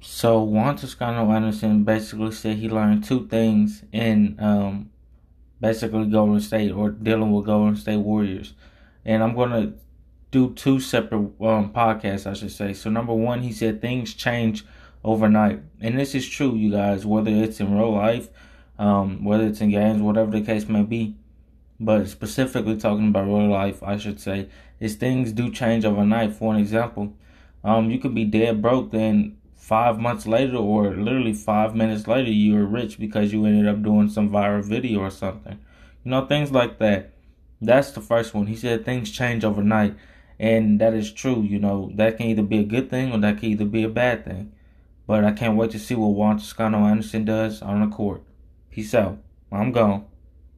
So Juan Toscano Anderson basically said he learned two things in um, basically Golden State or dealing with Golden State Warriors, and I'm gonna do two separate um, podcasts, I should say. So number one, he said things change overnight, and this is true, you guys. Whether it's in real life, um, whether it's in games, whatever the case may be, but specifically talking about real life, I should say, is things do change overnight. For an example, um, you could be dead broke, then five months later or literally five minutes later you were rich because you ended up doing some viral video or something. You know, things like that. That's the first one. He said things change overnight. And that is true, you know, that can either be a good thing or that can either be a bad thing. But I can't wait to see what Juan Toscano Anderson does on the court. Peace out. I'm gone.